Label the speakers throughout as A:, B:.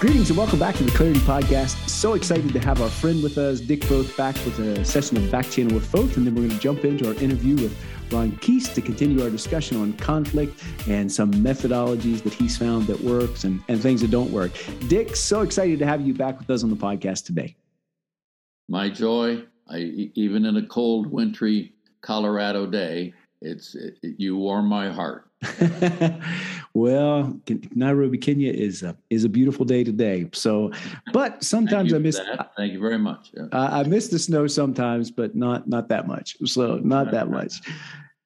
A: Greetings and welcome back to the Clarity Podcast. So excited to have our friend with us, Dick Foth, back with a session of Back Channel with Foth. And then we're going to jump into our interview with Ron Kuest to continue our discussion on conflict and some methodologies that he's found that works and, and things that don't work. Dick, so excited to have you back with us on the podcast today.
B: My joy, I, even in a cold, wintry Colorado day, it's it, you warm my heart.
A: well, Nairobi, Kenya is a, is a beautiful day today. So, but sometimes I miss.
B: That. Thank you very much.
A: Yeah. I, I miss the snow sometimes, but not not that much. So not that much.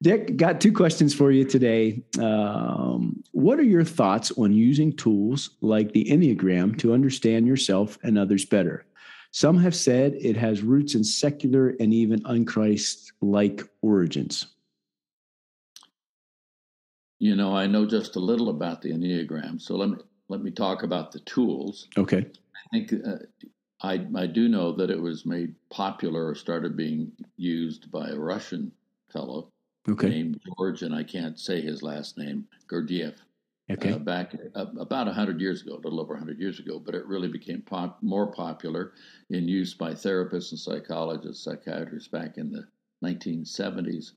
A: Dick, got two questions for you today. Um, what are your thoughts on using tools like the Enneagram to understand yourself and others better? Some have said it has roots in secular and even unchrist like origins.
B: You know, I know just a little about the Enneagram, so let me let me talk about the tools.
A: Okay.
B: I think uh, I I do know that it was made popular or started being used by a Russian fellow
A: okay.
B: named George, and I can't say his last name, Gurdjieff.
A: Okay.
B: Uh, back uh, about 100 years ago, a little over 100 years ago, but it really became pop, more popular in use by therapists and psychologists, psychiatrists back in the 1970s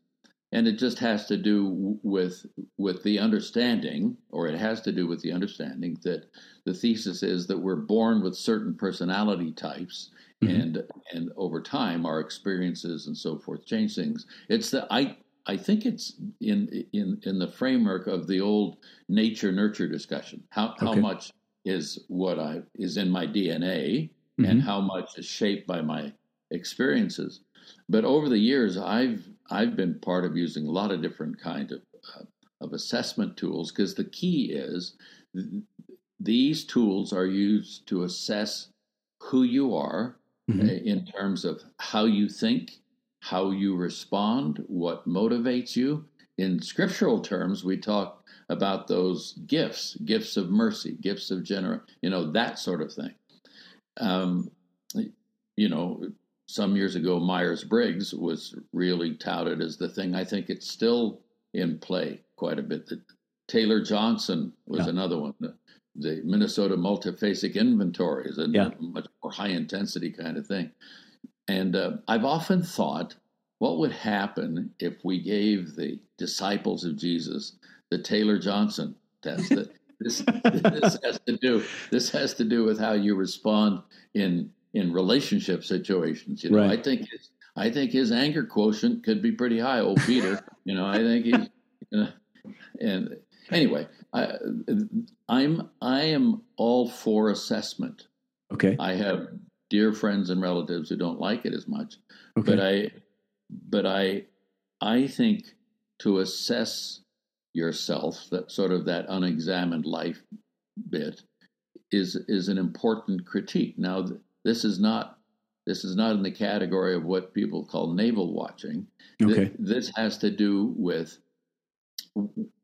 B: and it just has to do with with the understanding or it has to do with the understanding that the thesis is that we're born with certain personality types mm-hmm. and and over time our experiences and so forth change things it's the i i think it's in in in the framework of the old nature nurture discussion how okay. how much is what i is in my dna mm-hmm. and how much is shaped by my experiences but over the years i've I've been part of using a lot of different kind of uh, of assessment tools because the key is th- these tools are used to assess who you are mm-hmm. uh, in terms of how you think, how you respond, what motivates you. In scriptural terms, we talk about those gifts, gifts of mercy, gifts of generosity, you know, that sort of thing. Um, you know, some years ago, Myers Briggs was really touted as the thing. I think it's still in play quite a bit. The, Taylor Johnson was yeah. another one. The, the, Minnesota multiphasic inventory is a yeah. much more high intensity kind of thing. And uh, I've often thought, what would happen if we gave the disciples of Jesus the Taylor Johnson test? this, this has to do this has to do with how you respond in in relationship situations. You know, right. I think his, I think his anger quotient could be pretty high. Old Peter, you know, I think he's. Uh, and anyway, I, I'm I am all for assessment.
A: Okay.
B: I have dear friends and relatives who don't like it as much, okay. but I, but I, I think to assess yourself, that sort of that unexamined life bit, is is an important critique. Now, this is not this is not in the category of what people call navel watching.
A: Okay.
B: This has to do with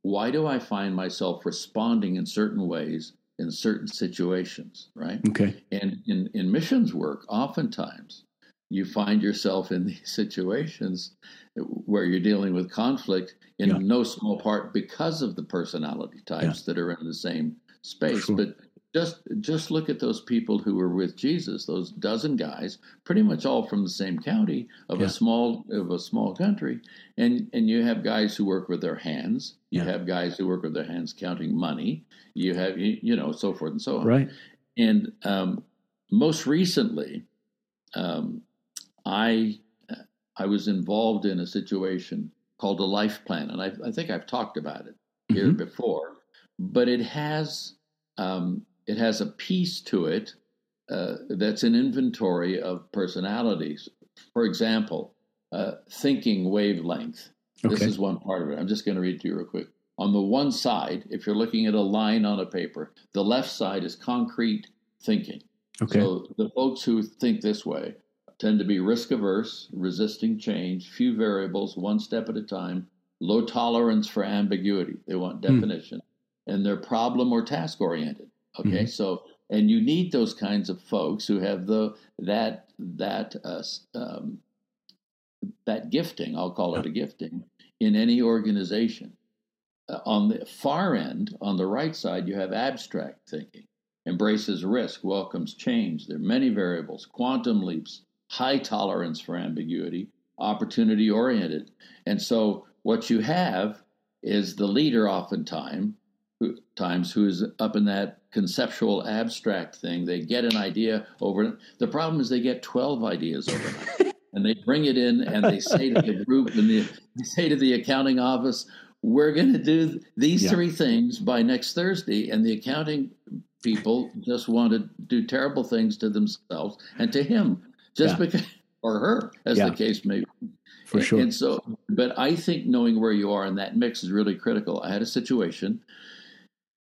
B: why do I find myself responding in certain ways in certain situations, right?
A: Okay.
B: And in, in missions work, oftentimes you find yourself in these situations where you're dealing with conflict in yeah. no small part because of the personality types yeah. that are in the same space. Sure. But just just look at those people who were with Jesus, those dozen guys, pretty much all from the same county of yeah. a small of a small country, and and you have guys who work with their hands, you yeah. have guys who work with their hands counting money, you have you, you know so forth and so on,
A: right?
B: And um, most recently, um, I I was involved in a situation called a life plan, and I, I think I've talked about it here mm-hmm. before, but it has um, it has a piece to it uh, that's an inventory of personalities. For example, uh, thinking wavelength. Okay. This is one part of it. I'm just going to read to you real quick. On the one side, if you're looking at a line on a paper, the left side is concrete thinking.
A: Okay.
B: So the folks who think this way tend to be risk averse, resisting change, few variables, one step at a time, low tolerance for ambiguity. They want hmm. definition. Mm. And they're problem or task oriented. Okay, mm-hmm. so and you need those kinds of folks who have the that that uh, um, that gifting. I'll call it a gifting in any organization. Uh, on the far end, on the right side, you have abstract thinking. embraces risk, welcomes change. There are many variables, quantum leaps, high tolerance for ambiguity, opportunity oriented. And so what you have is the leader oftentimes times who is up in that conceptual abstract thing. They get an idea over. The problem is they get 12 ideas overnight. and they bring it in and they say to the group and the, they say to the accounting office, we're going to do these yeah. three things by next Thursday. And the accounting people just want to do terrible things to themselves and to him just yeah. because, or her, as yeah. the case may be.
A: For
B: and,
A: sure.
B: And so, but I think knowing where you are in that mix is really critical. I had a situation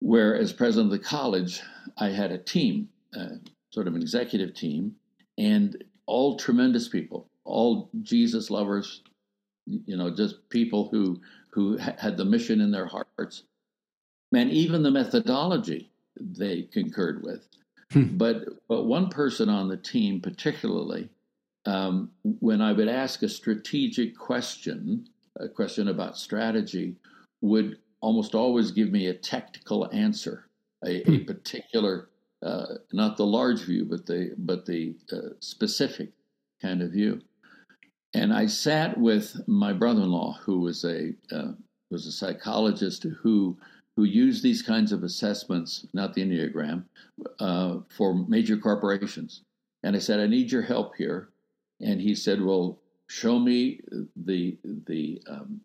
B: where, as president of the college, I had a team, uh, sort of an executive team, and all tremendous people, all Jesus lovers, you know, just people who who had the mission in their hearts. Man, even the methodology they concurred with. Hmm. But but one person on the team, particularly, um, when I would ask a strategic question, a question about strategy, would almost always give me a tactical answer, a, hmm. a particular, uh, not the large view, but the but the uh, specific kind of view. And I sat with my brother-in-law, who was a uh, was a psychologist who who used these kinds of assessments, not the Enneagram, uh, for major corporations. And I said, I need your help here. And he said, Well, show me the the um,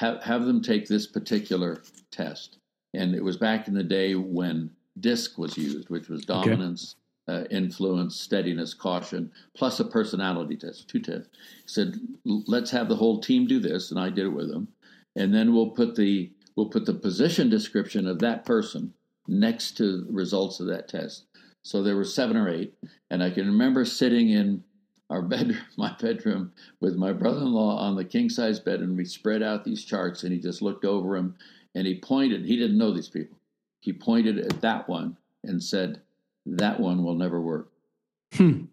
B: have have them take this particular test. And it was back in the day when DISC was used, which was dominance, okay. uh, influence, steadiness, caution, plus a personality test, two tests. He said, let's have the whole team do this, and I did it with them, and then we'll put the we'll put the position description of that person next to the results of that test. So there were seven or eight, and I can remember sitting in our bedroom, my bedroom, with my brother-in-law on the king-size bed, and we spread out these charts, and he just looked over them, and he pointed. He didn't know these people. He pointed at that one and said, "That one will never work." Hmm.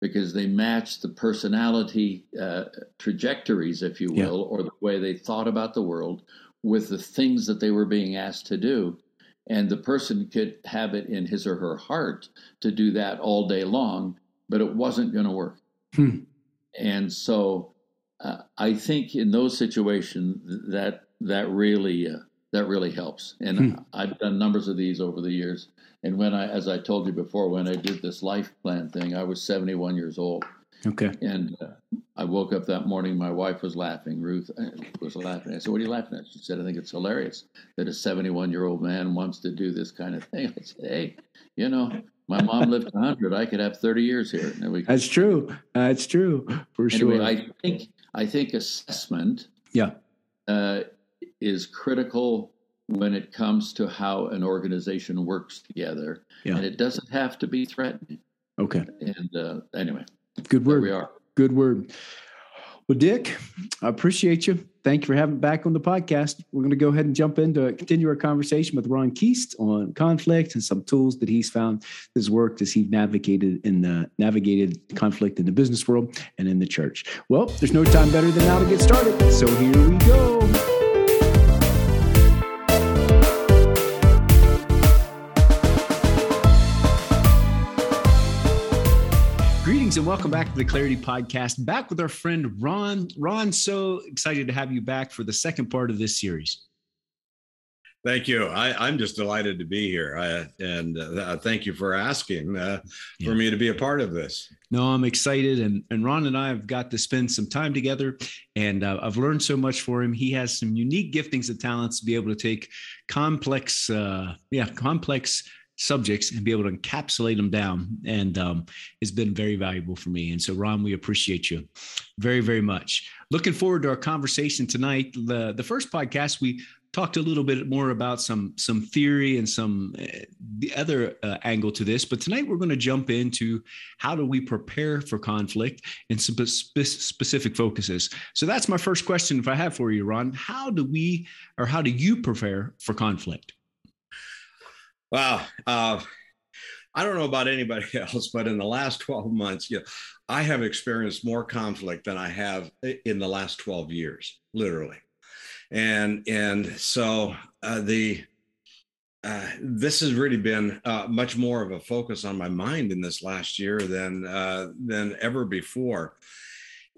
B: Because they match the personality uh, trajectories, if you will, yeah. or the way they thought about the world with the things that they were being asked to do. And the person could have it in his or her heart to do that all day long, but it wasn't going to work. Hmm. And so uh, I think in those situations that that really uh, that really helps. And hmm. I've done numbers of these over the years. And when I, as I told you before, when I did this life plan thing, I was 71 years old.
A: Okay.
B: And uh, I woke up that morning. My wife was laughing. Ruth uh, was laughing. I said, "What are you laughing at?" She said, "I think it's hilarious that a 71 year old man wants to do this kind of thing." I said, "Hey, you know, my mom lived 100. I could have 30 years here.
A: We, That's true. That's true for
B: anyway,
A: sure.
B: I think I think assessment
A: yeah
B: uh, is critical when it comes to how an organization works together, yeah. and it doesn't have to be threatening.
A: Okay.
B: And uh, anyway,
A: good word.
B: we are.
A: Good word. Well, Dick, I appreciate you. Thank you for having me back on the podcast. We're going to go ahead and jump into continue our conversation with Ron Kuest on conflict and some tools that he's found has worked as he navigated in the navigated conflict in the business world and in the church. Well, there's no time better than now to get started. So here we go. And welcome back to the Clarity Podcast. Back with our friend Ron. Ron, so excited to have you back for the second part of this series.
C: Thank you. I, am just delighted to be here, I, and uh, thank you for asking uh, yeah. for me to be a part of this.
A: No, I'm excited, and and Ron and I have got to spend some time together, and uh, I've learned so much for him. He has some unique giftings and talents to be able to take complex, uh, yeah, complex subjects and be able to encapsulate them down. And um, it's been very valuable for me. And so, Ron, we appreciate you very, very much. Looking forward to our conversation tonight. The, the first podcast, we talked a little bit more about some some theory and some uh, the other uh, angle to this but tonight we're going to jump into how do we prepare for conflict and some spe- specific focuses so that's my first question if i have for you ron how do we or how do you prepare for conflict
C: Wow. Uh, I don't know about anybody else, but in the last 12 months, you know, I have experienced more conflict than I have in the last 12 years, literally. And and so uh, the uh, this has really been uh, much more of a focus on my mind in this last year than uh, than ever before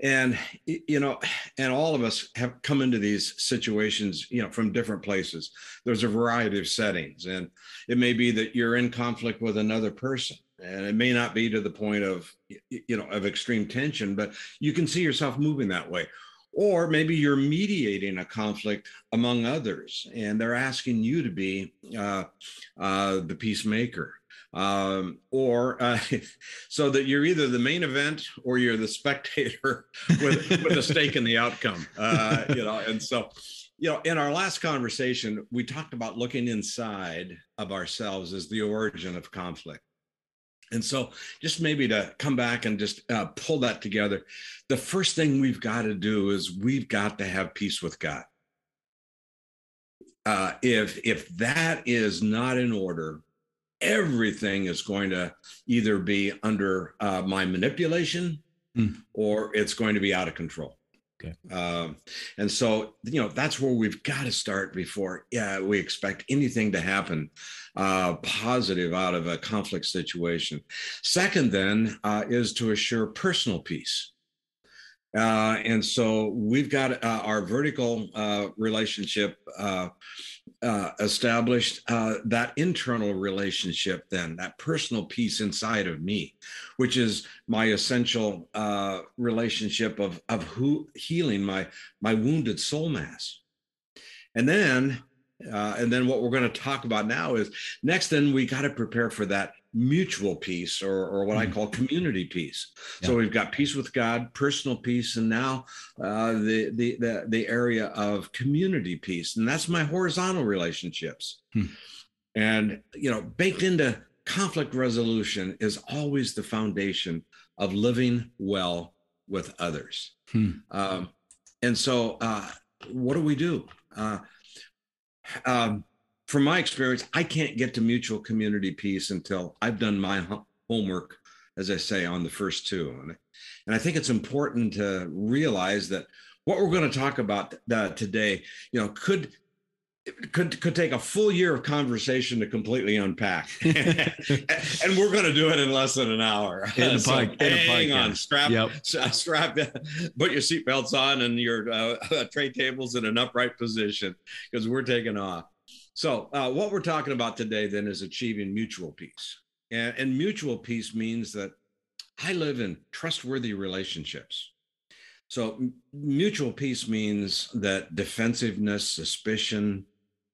C: and you know and all of us have come into these situations you know from different places. There's a variety of settings and it may be that you're in conflict with another person and it may not be to the point of you know of extreme tension but you can see yourself moving that way. Or maybe you're mediating a conflict among others and they're asking you to be uh, uh, the peacemaker um, or uh, so that you're either the main event or you're the spectator with, with a stake in the outcome. Uh, you know, and so you know, in our last conversation, we talked about looking inside of ourselves as the origin of conflict. And so, just maybe to come back and just uh, pull that together, the first thing we've got to do is we've got to have peace with God. Uh, if if that is not in order, everything is going to either be under uh, my manipulation mm. or it's going to be out of control.
A: Okay.
C: Um, and so, you know, that's where we've got to start before yeah, we expect anything to happen uh, positive out of a conflict situation. Second, then, uh, is to assure personal peace. Uh, and so we've got uh, our vertical uh, relationship uh, uh, established uh, that internal relationship, then that personal peace inside of me, which is my essential relationship of of who healing my my wounded soul mass, and then uh, and then what we're going to talk about now is next, then we got to prepare for that mutual peace or, or what. I call community peace. Yeah. So we've got peace with God, personal peace, and now uh, the, the, the, the, area of community peace. And that's my horizontal relationships. Hmm. And, you know, baked into conflict resolution is always the foundation of living well with others. Hmm. Um, and so, uh, what do we do? Uh, um, from my experience, I can't get to mutual community peace until I've done my homework, as I say, on the first two. And, I think it's important to realize that what we're going to talk about uh, today, you know, could could could take a full year of conversation to completely unpack, and we're going to do it in less than an hour.
A: In so pod,
C: hang on, strap yep. strap, put your seatbelts on and your uh, tray tables in an upright position because we're taking off. So, uh, what we're talking about today then is achieving mutual peace, and, and mutual peace means that I live in trustworthy relationships. So, mutual peace means that defensiveness, suspicion,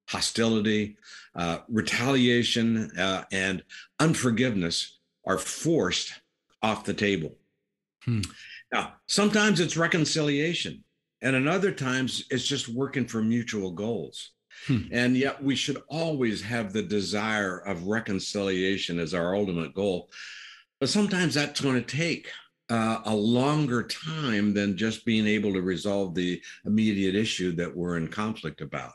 C: hostility, uh, retaliation, uh, and unforgiveness are forced off the table. Hmm. Now, sometimes it's reconciliation, and in other times it's just working for mutual goals. Hmm. And yet, we should always have the desire of reconciliation as our ultimate goal. But sometimes that's going to take uh, a longer time than just being able to resolve the immediate issue that we're in conflict about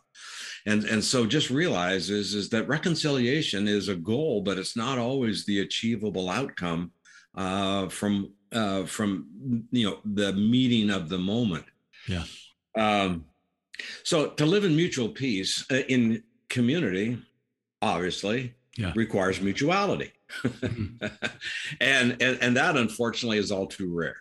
C: and and so just realize is is that reconciliation is a goal but it's not always the achievable outcome uh, from uh, from you know the meeting of the moment
A: yeah
C: um, so to live in mutual peace uh, in community obviously yeah. requires mutuality mm-hmm. and, and and that unfortunately is all too rare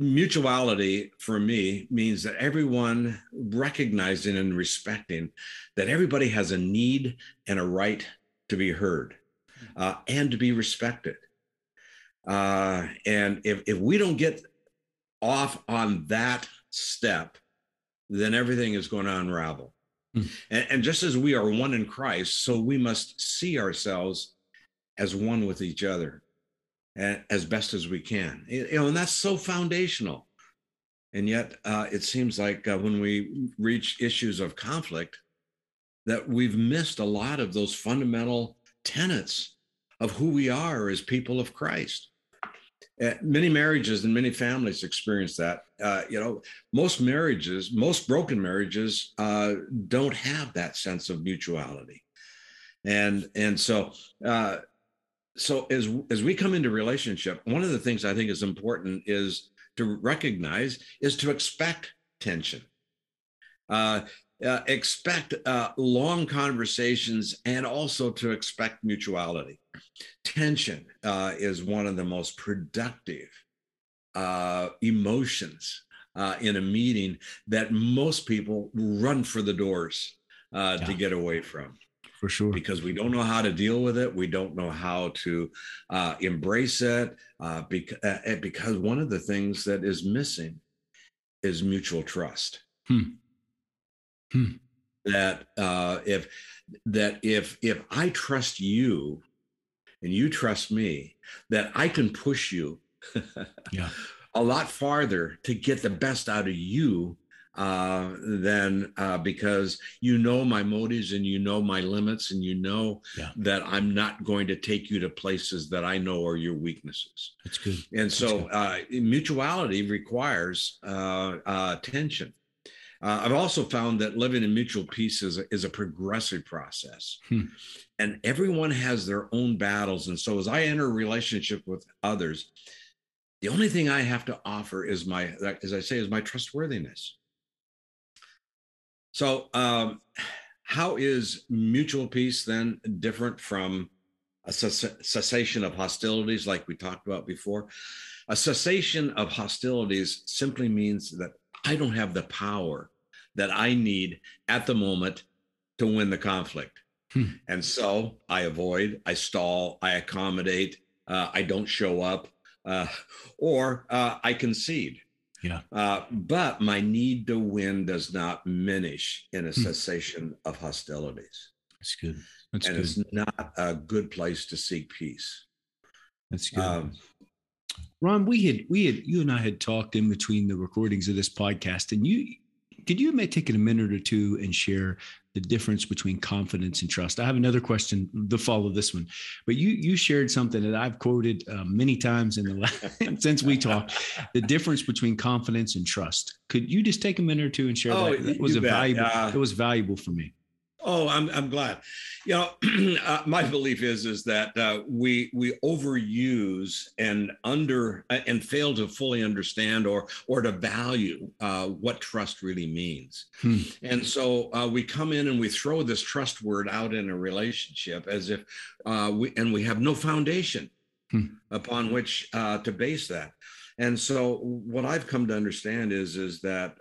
C: mutuality for me means that everyone recognizing and respecting that everybody has a need and a right to be heard uh, and to be respected. Uh, and if, if we don't get off on that step, then everything is going to unravel. Mm. And, and just as we are one in Christ, so we must see ourselves as one with each other as best as we can. You know, and that's so foundational. And yet, uh, it seems like uh, when we reach issues of conflict, that we've missed a lot of those fundamental tenets of who we are as people of Christ. Uh, many marriages and many families experience that. Uh, you know, most marriages, most broken marriages, uh, don't have that sense of mutuality, and and so uh, so as as we come into relationship one of the things i think is important is to recognize is to expect tension uh, expect uh, long conversations and also to expect mutuality. Tension uh, is one of the most productive uh, emotions uh, in a meeting that most people run for the doors uh, yeah. to get away from.
A: For sure.
C: Because we don't know how to deal with it. We don't know how to embrace it. Beca- because one of the things that is missing is mutual trust.
A: Hmm.
C: Hmm. That uh, if that if if I trust you and you trust me, that I can push you
A: yeah.
C: a lot farther to get the best out of you uh, than uh, because you know my motives and you know my limits and you know
A: yeah.
C: that I'm not going to take you to places that I know are your weaknesses.
A: That's good.
C: And so good. Uh, mutuality requires uh, uh, tension. Uh, I've also found that living in mutual peace is a, is a progressive process.
A: Hmm.
C: And everyone has their own battles. And so as I enter a relationship with others, the only thing I have to offer is my, as I say, is my trustworthiness. So, um, how is mutual peace then different from a cessation of hostilities, like we talked about before? A cessation of hostilities simply means that I don't have the power that I need at the moment to win the conflict.
A: Hmm.
C: And so I avoid, I stall, I accommodate, uh, I don't show up, uh, or uh, I concede.
A: Yeah.
C: Uh, but my need to win does not diminish in a hmm. cessation of hostilities.
A: That's good. That's
C: and
A: good.
C: it's not a good place to seek peace.
A: That's good. Um, Ron, we had we had you and I had talked in between the recordings of this podcast, and you could you may take a minute or two and share the difference between confidence and trust? I have another question to follow this one, but you you shared something that I've quoted uh, many times in the last, since we talked. The difference between confidence and trust. Could you just take a minute or two and share oh, that? That was a valuable. Uh, it was valuable for me.
C: Oh, I'm I'm glad. You know, uh, my belief is is that uh, we we overuse and under uh, and fail to fully understand or or to value uh, what trust really means.
A: Hmm.
C: And so uh, we come in and we throw this trust word out in a relationship as if uh, we and we have no foundation
A: hmm.
C: upon which to base that. And so what I've come to understand is is that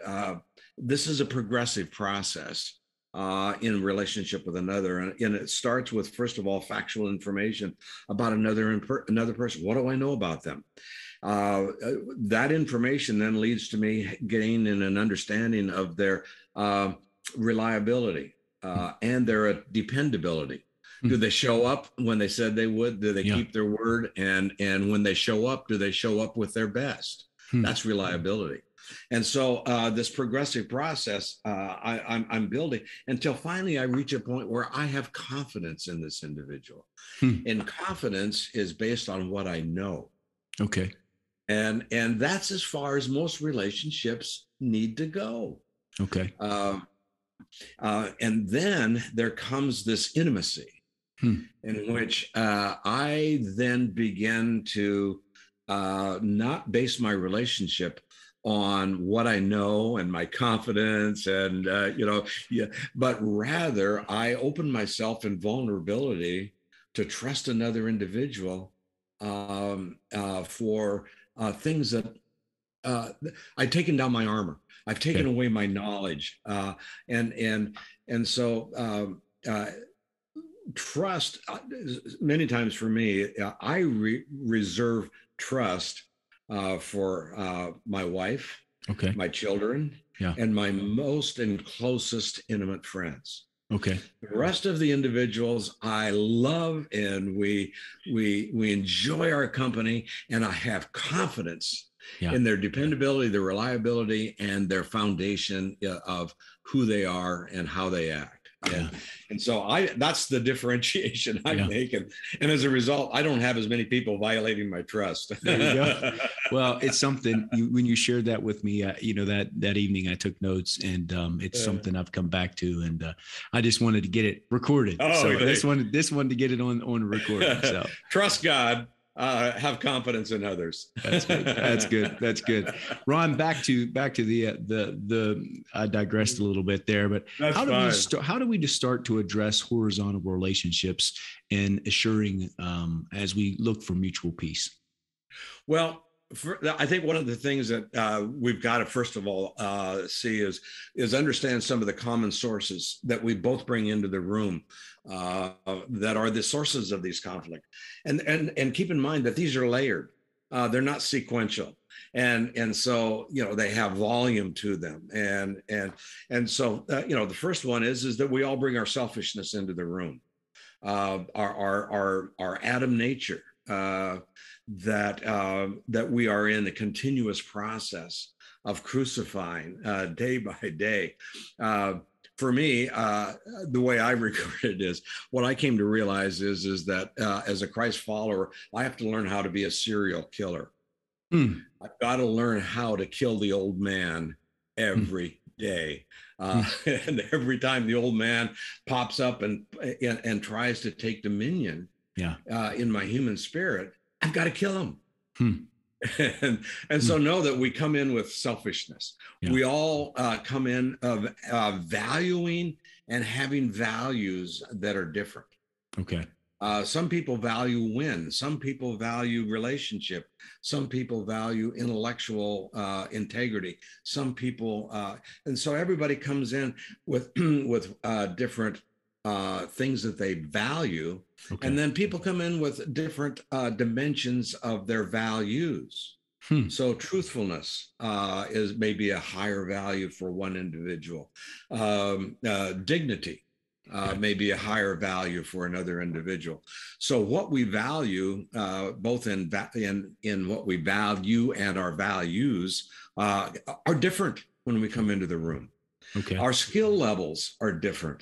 C: this is a progressive process uh, in relationship with another, and, and, it starts with first of all factual information about another another person. What do I know about them? Uh, that information then leads to me gaining an understanding of their uh, reliability uh, and their dependability. Do they show up when they said they would? Do they yeah. keep their word? And and when they show up, do they show up with their best? Hmm. That's reliability. And so uh, this progressive process uh, I, I'm, I'm building until finally I reach a point where I have confidence in this individual.
A: Hmm.
C: And confidence is based on what I know.
A: Okay.
C: And and that's as far as most relationships need to go.
A: Okay.
C: Uh, uh, and then there comes this intimacy
A: hmm.
C: in which uh, I then begin to uh, not base my relationship on what I know and my confidence and uh, you know yeah but rather I open myself in vulnerability to trust another individual um, uh, for uh, things that uh, I've taken down my armor I've taken okay. away my knowledge uh, and and and so um, uh, trust many times for me I re- reserve trust uh, for uh, my wife,
A: okay,
C: my children,
A: yeah.
C: and my most and closest intimate friends.
A: Okay.
C: The rest of the individuals I love and we we we enjoy our company and I have confidence
A: yeah.
C: in their dependability, their reliability, and their foundation uh, of who they are and how they act.
A: Yeah.
C: And, and so I that's the differentiation I'm
A: yeah.
C: making. And as a result, I don't have as many people violating my trust.
A: there you go. Well, it's something you, when you shared that with me, uh, you know, that, that evening I took notes and um, it's uh, something I've come back to. And uh, I just wanted to get it recorded.
C: Oh,
A: so this one, this one to get it on, on recording. So
C: trust God uh, have confidence in others.
A: That's good. That's good. That's good. Ron, back to back to the uh, the the. I digressed a little bit there, but
C: That's
A: how do
C: fine.
A: we start? How do we just start to address horizontal relationships and assuring um, as we look for mutual peace?
C: Well, for, I think one of the things that uh, we've got to first of all uh, see is is understand some of the common sources that we both bring into the room uh, that are the sources of these conflict, and and and keep in mind that these are layered; uh, they're not sequential, and and so you know they have volume to them, and and and so uh, you know the first one is is that we all bring our selfishness into the room, uh, our our our our Adam nature. Uh, that uh, that we are in a continuous process of crucifying uh, day by day. Uh, for me, uh, the way I regard it is what I came to realize is is that uh, as a Christ follower, I have to learn how to be a serial killer.
A: Hmm.
C: I've got to learn how to kill the old man every day. Uh, and every time the old man pops up and and, and tries to take dominion
A: Yeah.
C: uh, in my human spirit, I've got to kill him.
A: Hmm.
C: and and so know that we come in with selfishness.
A: Yeah.
C: We all uh, come in of uh, valuing and having values that are different.
A: Okay.
C: Uh, some people value win. Some people value relationship. Some people value intellectual uh, integrity. Some people, uh, and so everybody comes in with with uh, different uh, things that they value,
A: Okay.
C: and then people come in with different uh, dimensions of their values.
A: Hmm.
C: So truthfulness uh, is maybe a higher value for one individual. Um, uh, dignity uh, may be a higher value for another individual. So what we value, uh, both in, in in what we value and our values, uh, are different when we come into the room.
A: okay.
C: Our skill levels are different.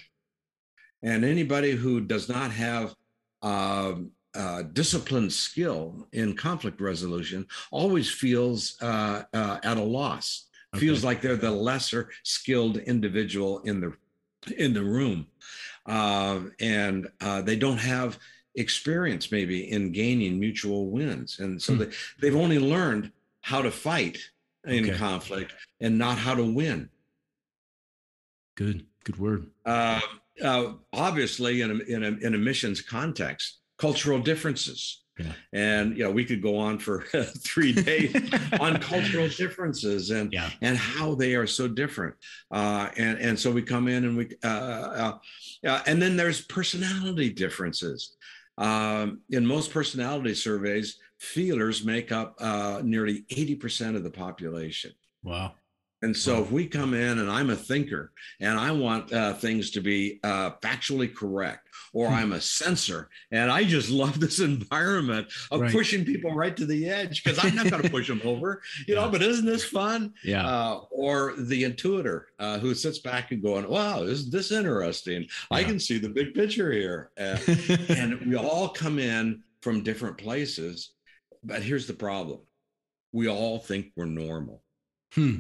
C: And anybody who does not have um, uh, disciplined skill in conflict resolution always feels uh, uh, at a loss, feels like they're the lesser skilled individual in the in the room, Um and uh, they don't have experience maybe in gaining mutual wins, and so
A: Hmm.
C: they, they've only learned how to fight in
A: Okay.
C: conflict and not how to win.
A: Good. Good word.
C: Uh, uh, obviously, in a, in, a, in a missions context, cultural differences.
A: Yeah.
C: And you know, we could go on for three days on cultural differences and
A: Yeah.
C: and how they are so different. Uh, and and so we come in and we uh, uh, uh, and then there's personality differences. Um, in most personality surveys, feelers make up uh, nearly eighty percent of the population.
A: Wow.
C: And so if we come in and I'm a thinker and I want uh, things to be uh, factually correct, or
A: Hmm.
C: I'm a sensor and I just love this environment of
A: Right.
C: pushing people right to the edge because I'm not going to push them over, you know, but isn't this fun?
A: Yeah.
C: Uh, or the intuitor uh, who sits back and going, wow, is this interesting? I can see the big picture here. Uh, and we all come in from different places. But here's the problem we all think we're normal
A: hmm.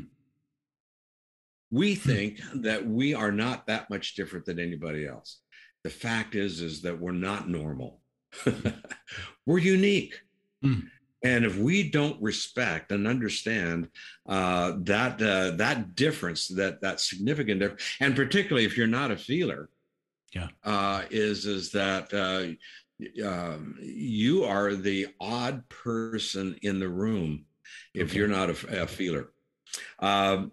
C: We think that we are not that much different than anybody else the fact is is that we're not normal we're unique
A: Hmm.
C: and if we don't respect and understand uh, that uh, that difference that that significant difference and particularly if you're not a feeler
A: Yeah.
C: uh, is is that uh, um, you are the odd person in the room if
A: Okay.
C: you're not a, a feeler um,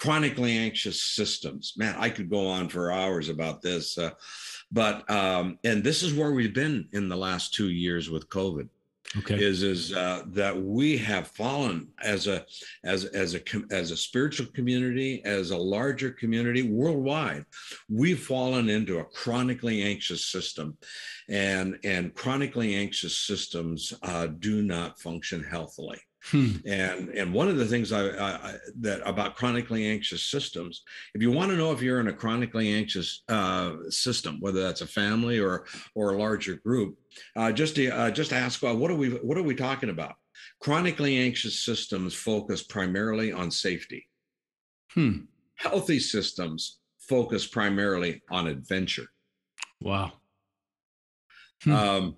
C: chronically anxious systems. Man, I could go on for hours about this, uh, but um, and this is where we've been in the last two years with COVID.
A: Okay.
C: Is is uh, that we have fallen as a as as a as a spiritual community, as a larger community worldwide. We've fallen into a chronically anxious system, and and chronically anxious systems uh, do not function healthily
A: Hmm.
C: and and one of the things I, I, that about chronically anxious systems if you want to know if you're in a chronically anxious uh, system whether that's a family or or a larger group uh, just to, uh, just ask well what are we what are we talking about chronically anxious systems focus primarily on safety
A: Hmm.
C: healthy systems focus primarily on adventure
A: Wow. Hmm.
C: um,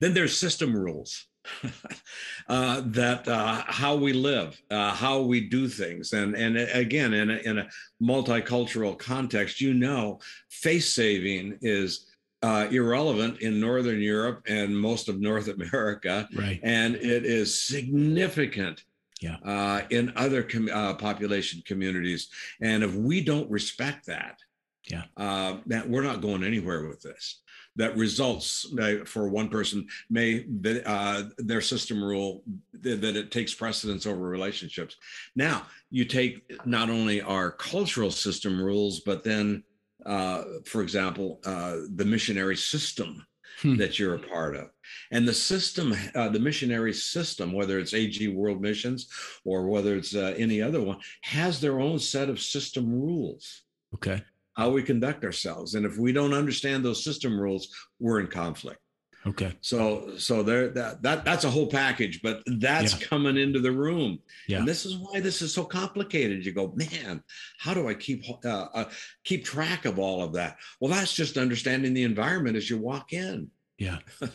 C: then there's system rules. uh, that uh, how we live, uh, how we do things, and and again in a, in a multicultural context, you know, face saving is uh, irrelevant in Northern Europe and most of North America,
A: right?
C: And it is significant
A: yeah.
C: Uh, in other com- uh, population communities. And if we don't respect that,
A: yeah,
C: uh, that we're not going anywhere with this. That results uh, for one person may uh, their system rule that, that it takes precedence over relationships. Now you take not only our cultural system rules, but then, uh, for example, uh, the missionary system hmm. that you're a part of. And the system, uh, the missionary system, whether it's AG World Missions or whether it's uh, any other one, has their own set of system rules.
A: Okay.
C: How we conduct ourselves. And if we don't understand those system rules, we're in conflict.
A: Okay.
C: So so there that, that that's a whole package, but that's yeah. coming into the room.
A: Yeah.
C: And this is why this is so complicated. You go, man, how do I keep uh, uh, keep track of all of that? Well, that's just understanding the environment as you walk in.
A: Yeah.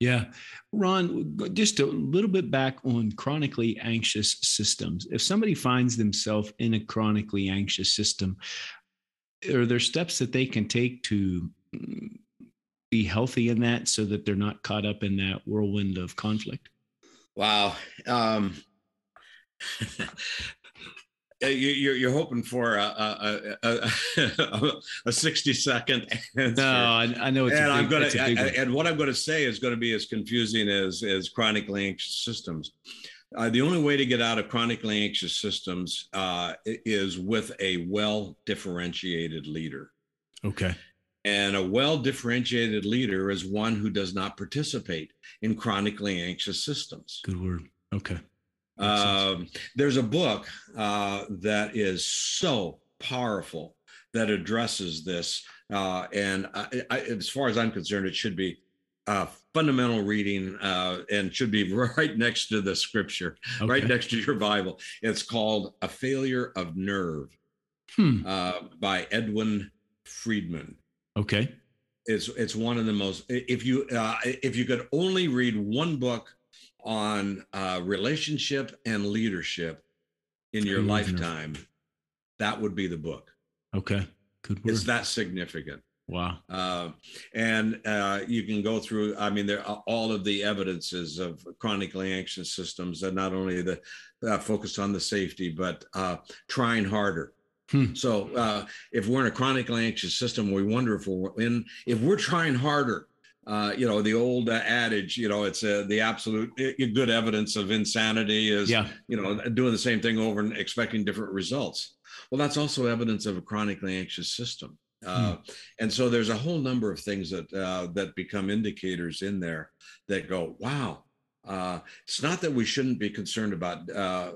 A: Yeah. Ron, just a little bit back on chronically anxious systems. If somebody finds themselves in a chronically anxious system, are there steps that they can take to mm, be healthy in that so that they're not caught up in that whirlwind of conflict?
C: Wow. Um, you're, you're hoping for a, a, a, a 60 second answer.
A: No, I, I know it's
C: and
A: big,
C: I'm going to, and what I'm going to say is going to be as confusing as, as chronically anxious systems. Uh, the only way to get out of chronically anxious systems uh, is with a well differentiated leader.
A: Okay.
C: And a well differentiated leader is one who does not participate in chronically anxious systems.
A: Good word. Okay.
C: Um, there's a book uh, that is so powerful that addresses this. Uh, and I, I, as far as I'm concerned, it should be uh, fundamental reading uh, and should be right next to the scripture, okay. right next to your Bible. It's called A Failure of Nerve hmm. Uh, by Edwin Friedman.
A: Okay.
C: It's, it's one of the most, if you, uh, if you could only read one book on uh, relationship and leadership in your lifetime, that would be the book.
A: Okay, good word.
C: It's that significant.
A: Wow.
C: Uh, and uh, you can go through, I mean, there are all of the evidences of chronically anxious systems and not only the uh, focus on the safety, but uh, trying harder. Hmm. So uh, if we're in a chronically anxious system, we wonder if we're in, if we're trying harder, uh, you know, the old uh, adage, you know, it's uh, the absolute good evidence of insanity is,
A: yeah.
C: you know, doing the same thing over and expecting different results. Well, that's also evidence of a chronically anxious system. Uh, hmm. And so there's a whole number of things that uh, that become indicators in there that go, wow. Uh, it's not that we shouldn't be concerned about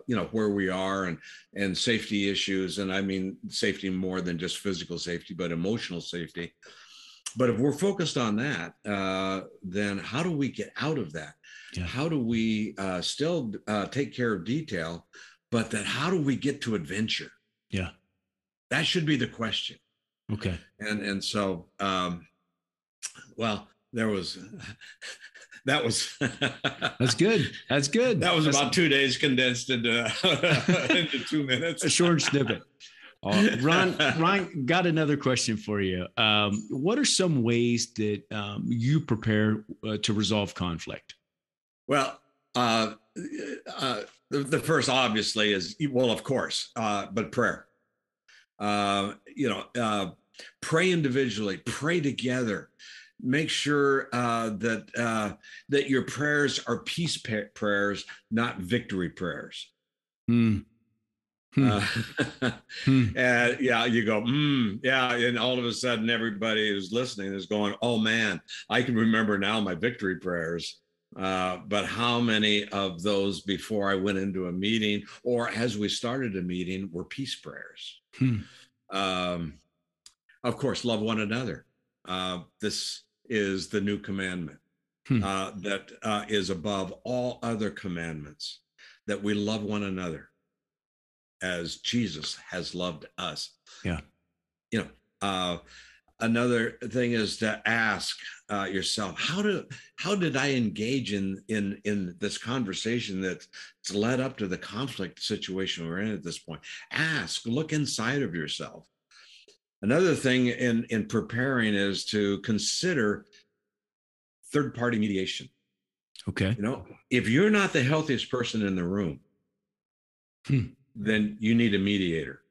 C: you know where we are and and safety issues, and I mean safety more than just physical safety, but emotional safety but if we're focused on that, uh, then how do we get out of that? Yeah. How do we uh, still uh, take care of detail, but then how do we get to adventure?
A: Yeah,
C: that should be the question.
A: Okay,
C: and and so, um, well, there was. that was
A: that's good that's good
C: that was
A: that's
C: about two days condensed into into two minutes
A: a short snippet uh, Ron, Ron, got another question for you. Um, what are some ways that um, you prepare uh, to resolve conflict?
C: Well, uh, uh the, the, first obviously is well, of course, uh, but prayer. Uh, you know, uh, pray individually, pray together. Make sure uh, that uh, that your prayers are peace prayers, not victory prayers.
A: Mm.
C: Uh, hmm. And yeah, you go, mm, yeah. And all of a sudden, everybody who's listening is going, oh man, I can remember now my victory prayers. Uh, but how many of those before I went into a meeting or as we started a meeting were peace prayers? Hmm. Um, of course, love one another. Uh, this is the new commandment hmm. uh, that uh, is above all other commandments that we love one another as Jesus has loved us.
A: Yeah.
C: You know, uh, another thing is to ask uh, yourself how do how did I engage in in in this conversation that's led up to the conflict situation we're in at this point? Ask, look inside of yourself. Another thing in in preparing is to consider third party mediation.
A: Okay.
C: You know, if you're not the healthiest person in the room, hmm. then you need a mediator.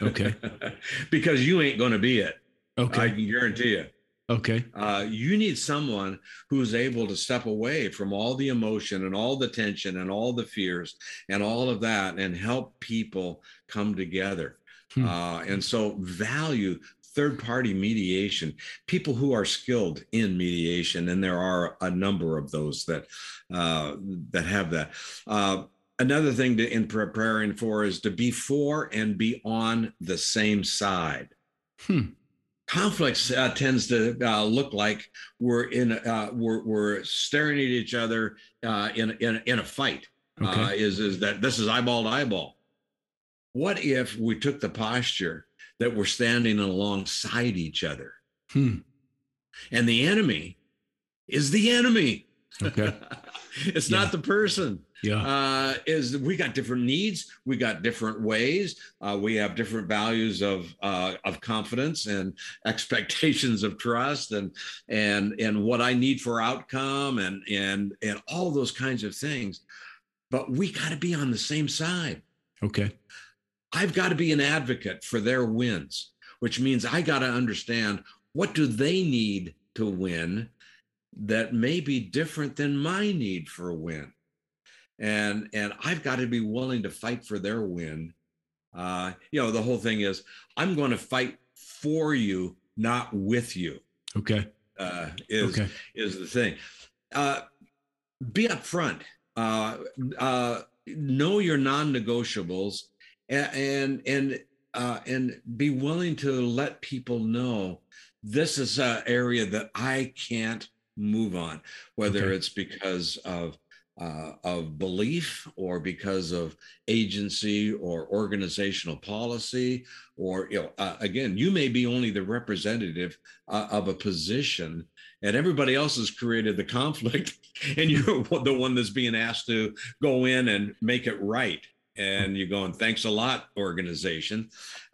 A: Okay.
C: because you ain't going to be it.
A: Okay.
C: I can guarantee you.
A: Okay.
C: Uh, you need someone who's able to step away from all the emotion and all the tension and all the fears and all of that and help people come together. Hmm. Uh, and so, value third party mediation, people who are skilled in mediation, and there are a number of those that uh, that have that. Uh, another thing to in preparing for is to be for and be on the same side. Hmm conflicts uh, tends to uh, look like we're in uh, we're, we're staring at each other uh, in, in in a fight uh, okay. is is that this is eyeball to eyeball what if we took the posture that we're standing alongside each other hmm. and the enemy is the enemy
A: okay.
C: It's yeah. not the person.
A: Yeah.
C: Uh, is we got different needs. We got different ways. Uh, we have different values of uh, of confidence and expectations of trust and and and what i need for outcome and and and all those kinds of things. But we got to be on the same side.
A: Okay.
C: I've got to be an advocate for their wins which means i got to understand what do they need to win that may be different than my need for a win. And and i've got to be willing to fight for their win. Uh you know the whole thing is i'm going to fight for you not with you.
A: Okay.
C: Uh is okay. is the thing. Uh be upfront. Uh uh know your non-negotiables and and uh and be willing to let people know this is an area that i can't move on whether okay. it's because of uh, of belief or because of agency or organizational policy or you know uh, again you may be only the representative uh, of a position and everybody else has created the conflict and you're the one that's being asked to go in and make it right. And you're going thanks a lot organization.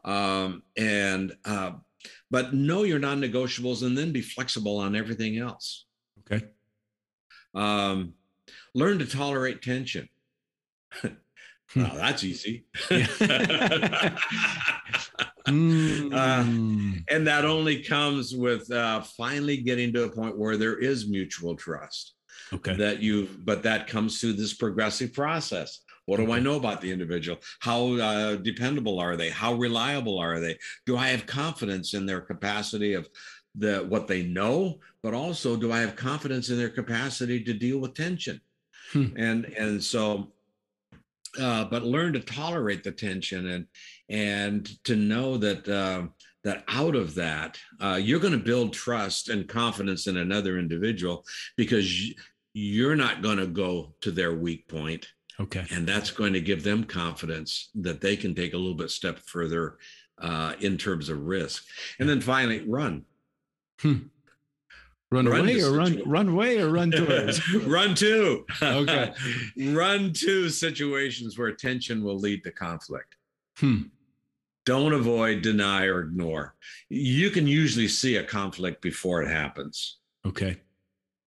C: Um, and uh, but know your non-negotiables and then be flexible on everything else
A: okay
C: um, learn to tolerate tension. wow, that's easy. mm. uh, and that only comes with uh, finally getting to a point where there is mutual trust.
A: Okay.
C: That you, but that comes through this progressive process. What do I know about the individual? How uh, dependable are they? How reliable are they? Do I have confidence in their capacity of the what they know, but also do I have confidence in their capacity to deal with tension? Hmm. And and so uh, but learn to tolerate the tension and and to know that uh, that out of that uh, you're going to build trust and confidence in another individual because you're not going to go to their weak point.
A: Okay.
C: And that's going to give them confidence that they can take a little bit step further uh, in terms of risk. And then finally run
A: hmm. Run, run away or run run away or run to
C: run to.
A: Okay.
C: run to situations where tension will lead to conflict.
A: Hmm.
C: Don't avoid, deny, or ignore. You can usually see a conflict before it happens.
A: Okay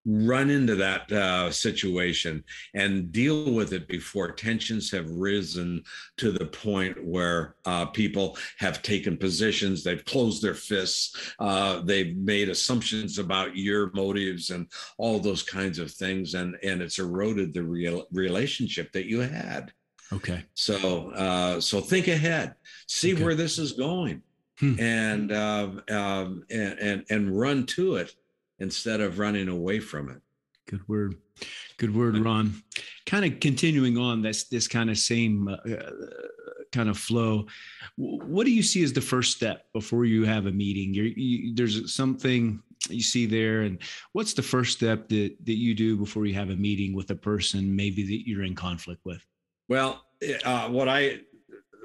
C: run into that uh, situation and deal with it before tensions have risen to the point where uh, people have taken positions, they've closed their fists, uh, they've made assumptions about your motives and all those kinds of things, and and it's eroded the real relationship that you had.
A: Okay.
C: So uh, so think ahead, see okay. where this is going, hmm. and, um, um, and and and run to it instead of running away from it.
A: Good word. Good word, Ron. Kind of continuing on this this kind of same uh, kind of flow. What do you see as the first step before you have a meeting? You, there's something you see there, and what's the first step that that you do before you have a meeting with a person maybe that you're in conflict with?
C: Well, uh, what I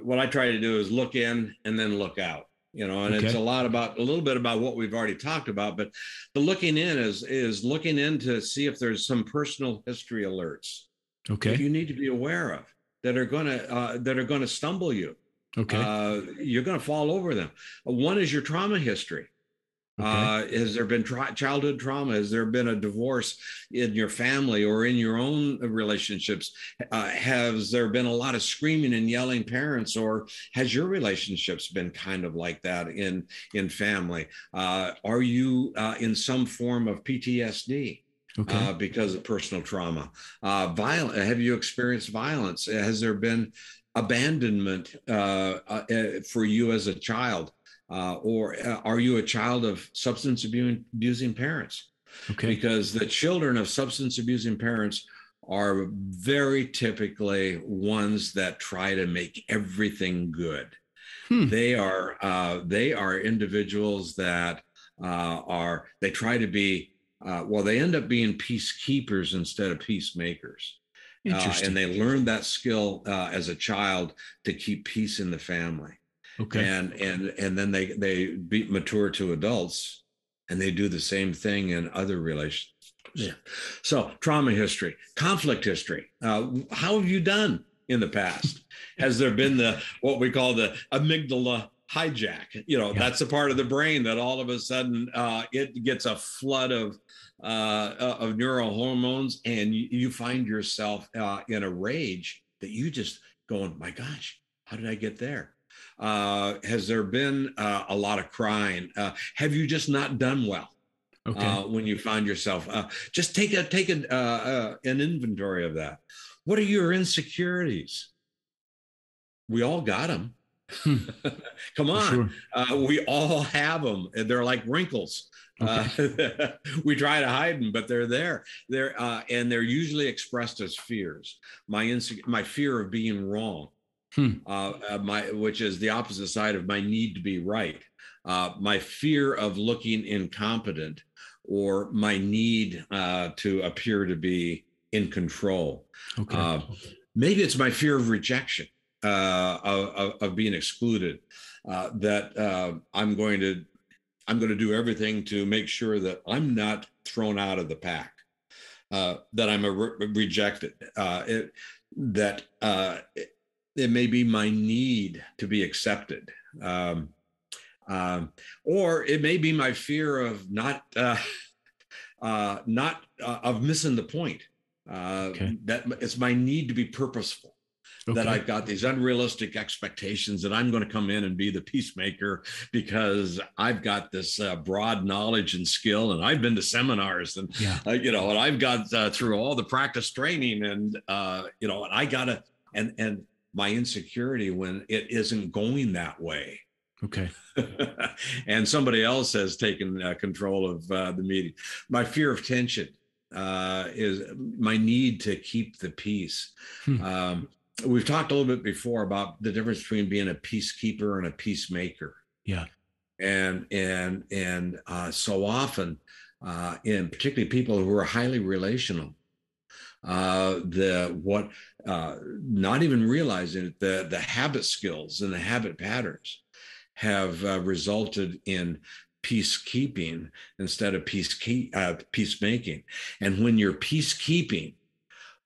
C: what I try to do is look in and then look out. You know and
A: Okay.
C: it's a lot about a little bit about what we've already talked about but the looking in is is looking in to see if there's some personal history alerts that
A: Okay.
C: you need to be aware of that are going to uh, that are going to stumble you
A: Okay.
C: uh, you're going to fall over them one is your trauma history
A: Okay.
C: uh, has there been tra- childhood trauma? Has there been a divorce in your family or in your own relationships? Uh, has there been a lot of screaming and yelling parents, or has your relationships been kind of like that in in family? Uh, are you uh, in some form of PTSD?
A: okay.
C: uh, because of personal trauma. Uh, violent. Have you experienced violence? Has there been abandonment uh, uh, uh, for you as a child, uh, or uh, are you a child of substance abusing parents?
A: okay.
C: Because the children of substance abusing parents are very typically ones that try to make everything good.
A: Hmm.
C: They are uh, they are individuals that uh, are they try to be uh, well they end up being peacekeepers instead of peacemakers. Uh,
A: Interesting.
C: and they learn that skill uh, as a child to keep peace in the family
A: okay.
C: and and and then they they be mature to adults and they do the same thing in other relations.
A: Yeah.
C: so trauma history conflict history uh, how have you done in the past has there been the what we call the amygdala hijack you know
A: Yeah.
C: that's a part of the brain that all of a sudden uh, it gets a flood of uh, of neurohormones and you, you find yourself uh, in a rage that you just going my gosh how did i get there uh, has there been uh, a lot of crying? Uh, have you just not done well
A: okay.
C: uh, when you find yourself? Uh, just take a take a, uh, an inventory of that. What are your insecurities? We all got them. Come on,
A: sure.
C: uh, we all have them. They're like wrinkles. Uh, we try to hide them, but they're there. They're uh, and they're usually expressed as fears. My inse- my fear of being wrong,
A: Hmm.
C: uh, uh, my which is the opposite side of my need to be right. Uh, my fear of looking incompetent, or my need uh, to appear to be in control.
A: Okay.
C: uh, Maybe it's my fear of rejection, uh, of, of, being excluded. Uh, that uh, I'm going to I'm going to do everything to make sure that I'm not thrown out of the pack, uh, that I'm a re- rejected. Uh, it, that uh, it, may be my need to be accepted. Um, um, or it may be my fear of not uh, uh, not uh, of missing the point. Uh,
A: Okay.
C: That it's my need to be purposeful that I've got these unrealistic expectations that I'm going to come in and be the peacemaker because I've got this uh, broad knowledge and skill, and I've been to seminars and
A: yeah.
C: you know, and I've got uh, through all the practice training, and uh, you know, and I gotta and and my insecurity when it isn't going that way.
A: Okay.
C: and somebody else has taken uh, control of uh, the meeting. My fear of tension uh, is my need to keep the peace.
A: Hmm.
C: Um, we've talked a little bit before about the difference between being a peacekeeper and a peacemaker.
A: Yeah.
C: And and and uh, so often, uh, in particularly people who are highly relational, uh, the what uh, not even realizing it, the the habit skills and the habit patterns have uh, resulted in peacekeeping instead of peace uh, peacemaking. And when you're peacekeeping,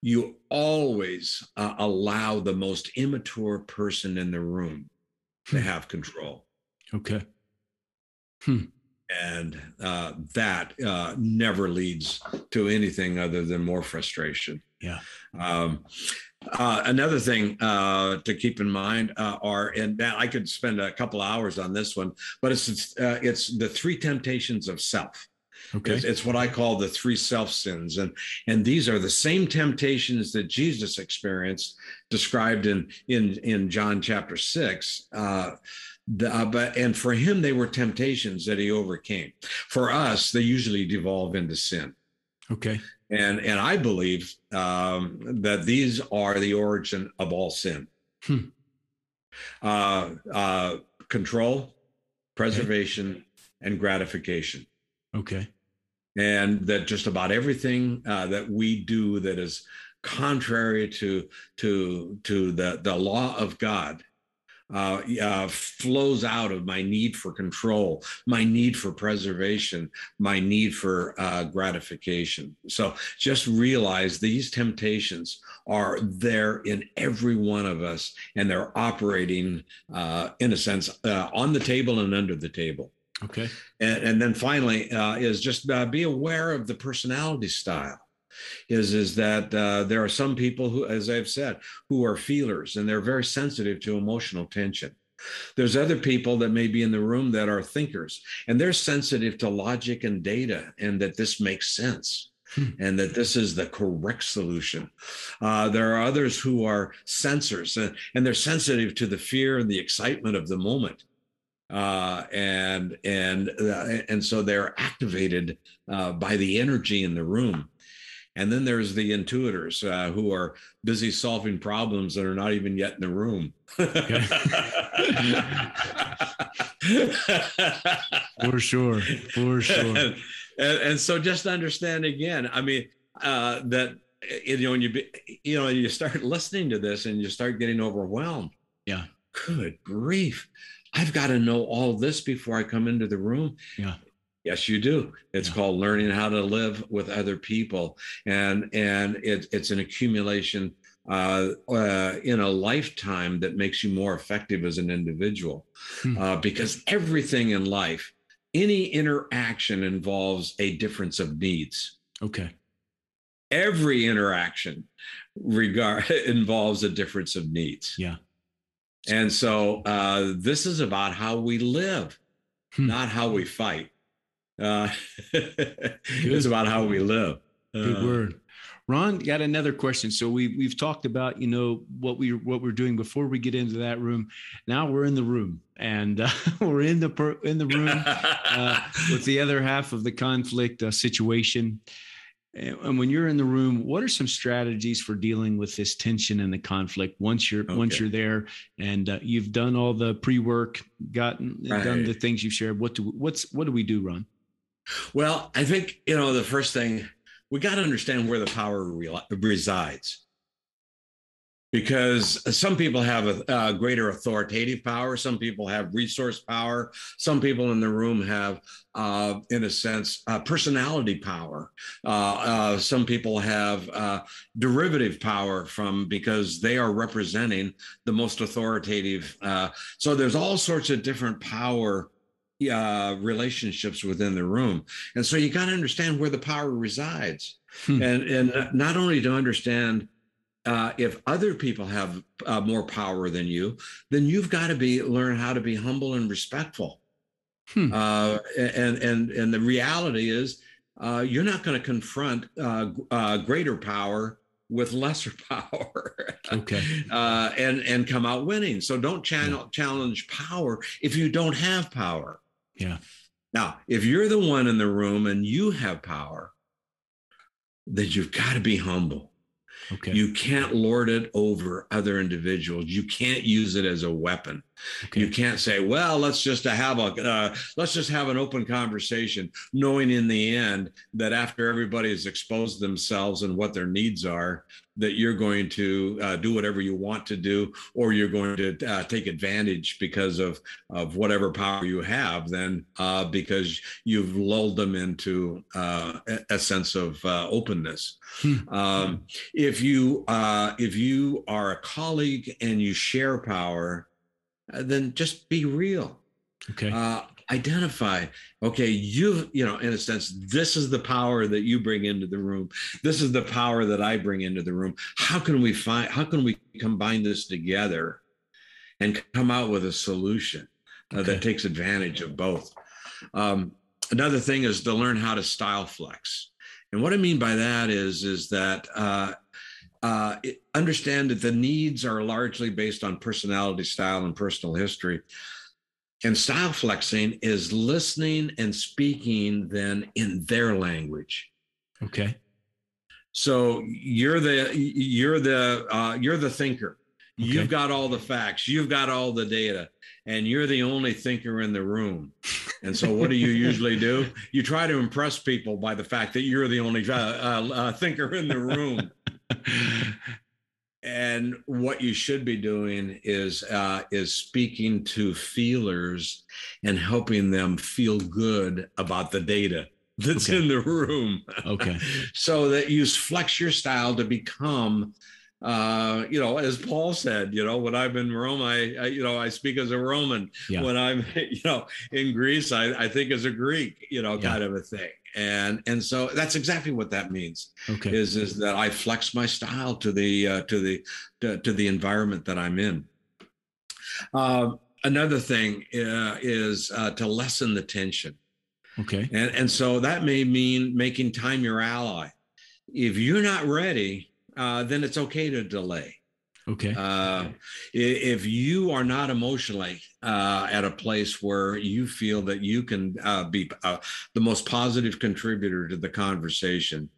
C: you always uh, allow the most immature person in the room to
A: Hmm.
C: have control.
A: Okay.
C: And uh, that uh, never leads to anything other than more frustration.
A: Yeah.
C: Um, uh, another thing uh, to keep in mind uh, are, and I could spend a couple hours on this one, but it's it's, uh, it's the three temptations of self.
A: Okay.
C: It's, it's what I call the three self sins, and and these are the same temptations that Jesus experienced, described in in in John chapter six. Uh, the, uh, but and for him they were temptations that he overcame. For us, they usually devolve into sin
A: Okay.
C: and and I believe um, that these are the origin of all sin.
A: Hmm.
C: Uh, uh, control, preservation, and gratification,
A: Okay.
C: and that just about everything uh, that we do that is contrary to to to the the law of God, uh, uh, flows out of my need for control, my need for preservation, my need for uh, gratification. So just realize these temptations are there in every one of us, and they're operating, uh, in a sense, uh, on the table and under the table.
A: Okay.
C: And, and then finally, uh, is just be aware of the personality style is is that uh, there are some people who, as I've said, who are feelers and they're very sensitive to emotional tension. There's other people that may be in the room that are thinkers and they're sensitive to logic and data and that this makes sense. Hmm. And that this is the correct solution. Uh, there are others who are sensors and, and they're sensitive to the fear and the excitement of the moment uh, and and uh, and so they're activated uh, by the energy in the room. And then there's the intuitors uh, who are busy solving problems that are not even yet in the room.
A: for sure, for sure.
C: And, and, and, so just understand again. I mean uh, that you know when you be, you know you start listening to this and you start getting overwhelmed.
A: Yeah.
C: Good grief. I've got to know all this before I come into the room.
A: Yeah.
C: Yes, you do. It's yeah. called learning how to live with other people, and and it, it's an accumulation uh, uh, in a lifetime that makes you more effective as an individual, hmm. uh, because everything in life, any interaction involves a difference of needs.
A: Okay.
C: Every interaction regard involves a difference of needs.
A: Yeah.
C: And so uh, this is about how we live, hmm. not how we fight. Uh, it's about how we live.
A: Good uh, word. Ron, got another question. So we we've talked about you know what we what we're doing before we get into that room. Now we're in the room, and uh, we're in the per, in the room uh, with the other half of the conflict uh, situation. And when you're in the room, what are some strategies for dealing with this tension and the conflict once you're okay. once you're there and uh, you've done all the pre work, gotten right. done the things you've shared? What do what's what do we do, Ron?
C: Well, I think, you know, the first thing we got to understand where the power re- resides. Because some people have a, a, greater authoritative power, some people have resource power, some people in the room have, uh, in a sense, uh, personality power. Uh, uh some people have uh, derivative power from because they are representing the most authoritative. Uh, so there's all sorts of different power uh, relationships within the room. And so you got to understand where the power resides. Hmm. And, and not only to understand uh, if other people have uh, more power than you, then you've got to be learn how to be humble and respectful. Hmm. Uh, and and and the reality is, uh, you're not going to confront uh, uh, greater power with lesser power.
A: okay.
C: and and come out winning. So don't channel, yeah. challenge power if you don't have power.
A: Yeah.
C: Now, if you're the one in the room and you have power, then you've got to be humble.
A: Okay.
C: You can't lord it over other individuals. You can't use it as a weapon. Okay. You can't say, "Well, let's just have a uh, let's just have an open conversation," knowing in the end that after everybody has exposed themselves and what their needs are, that you're going to uh, do whatever you want to do, or you're going to uh, take advantage because of of whatever power you have. Then uh, because you've lulled them into uh, a sense of uh, openness. Hmm. Um, if you if you are a colleague and you share power uh, then just be real.
A: Okay.
C: Uh, identify okay you've you know in a sense this is the power that you bring into the room this is the power that i bring into the room how can we find how can we combine this together and come out with a solution uh, okay. that takes advantage of both um, another thing is to learn how to style flex and what i mean by that is is that uh, uh, understand that the needs are largely based on personality, style, and personal history. And style flexing is listening and speaking then in their language.
A: Okay.
C: So you're the you're the uh, you're the thinker. Okay. You've got all the facts. You've got all the data, and you're the only thinker in the room. And so, what do you usually do? You try to impress people by the fact that you're the only uh, uh, uh thinker in the room. and what you should be doing is uh, is speaking to feelers and helping them feel good about the data that's okay. in the room.
A: Okay.
C: so that you flex your style to become uh, you know, as Paul said, you know, when I'm in Rome, I, I you know, I speak as a Roman. Yeah. When I'm, you know, in Greece, I, I think as a Greek, you know, yeah. kind of a thing. And and so that's exactly what that means.
A: Okay.
C: Is is that I flex my style to the uh, to the to, to the environment that I'm in. Uh, another thing uh, is uh, to lessen the tension.
A: Okay.
C: And and so that may mean making time your ally. If you're not ready, uh, then it's okay to delay.
A: Okay.
C: Uh, if you are not emotionally uh, at a place where you feel that you can uh, be uh, the most positive contributor to the conversation,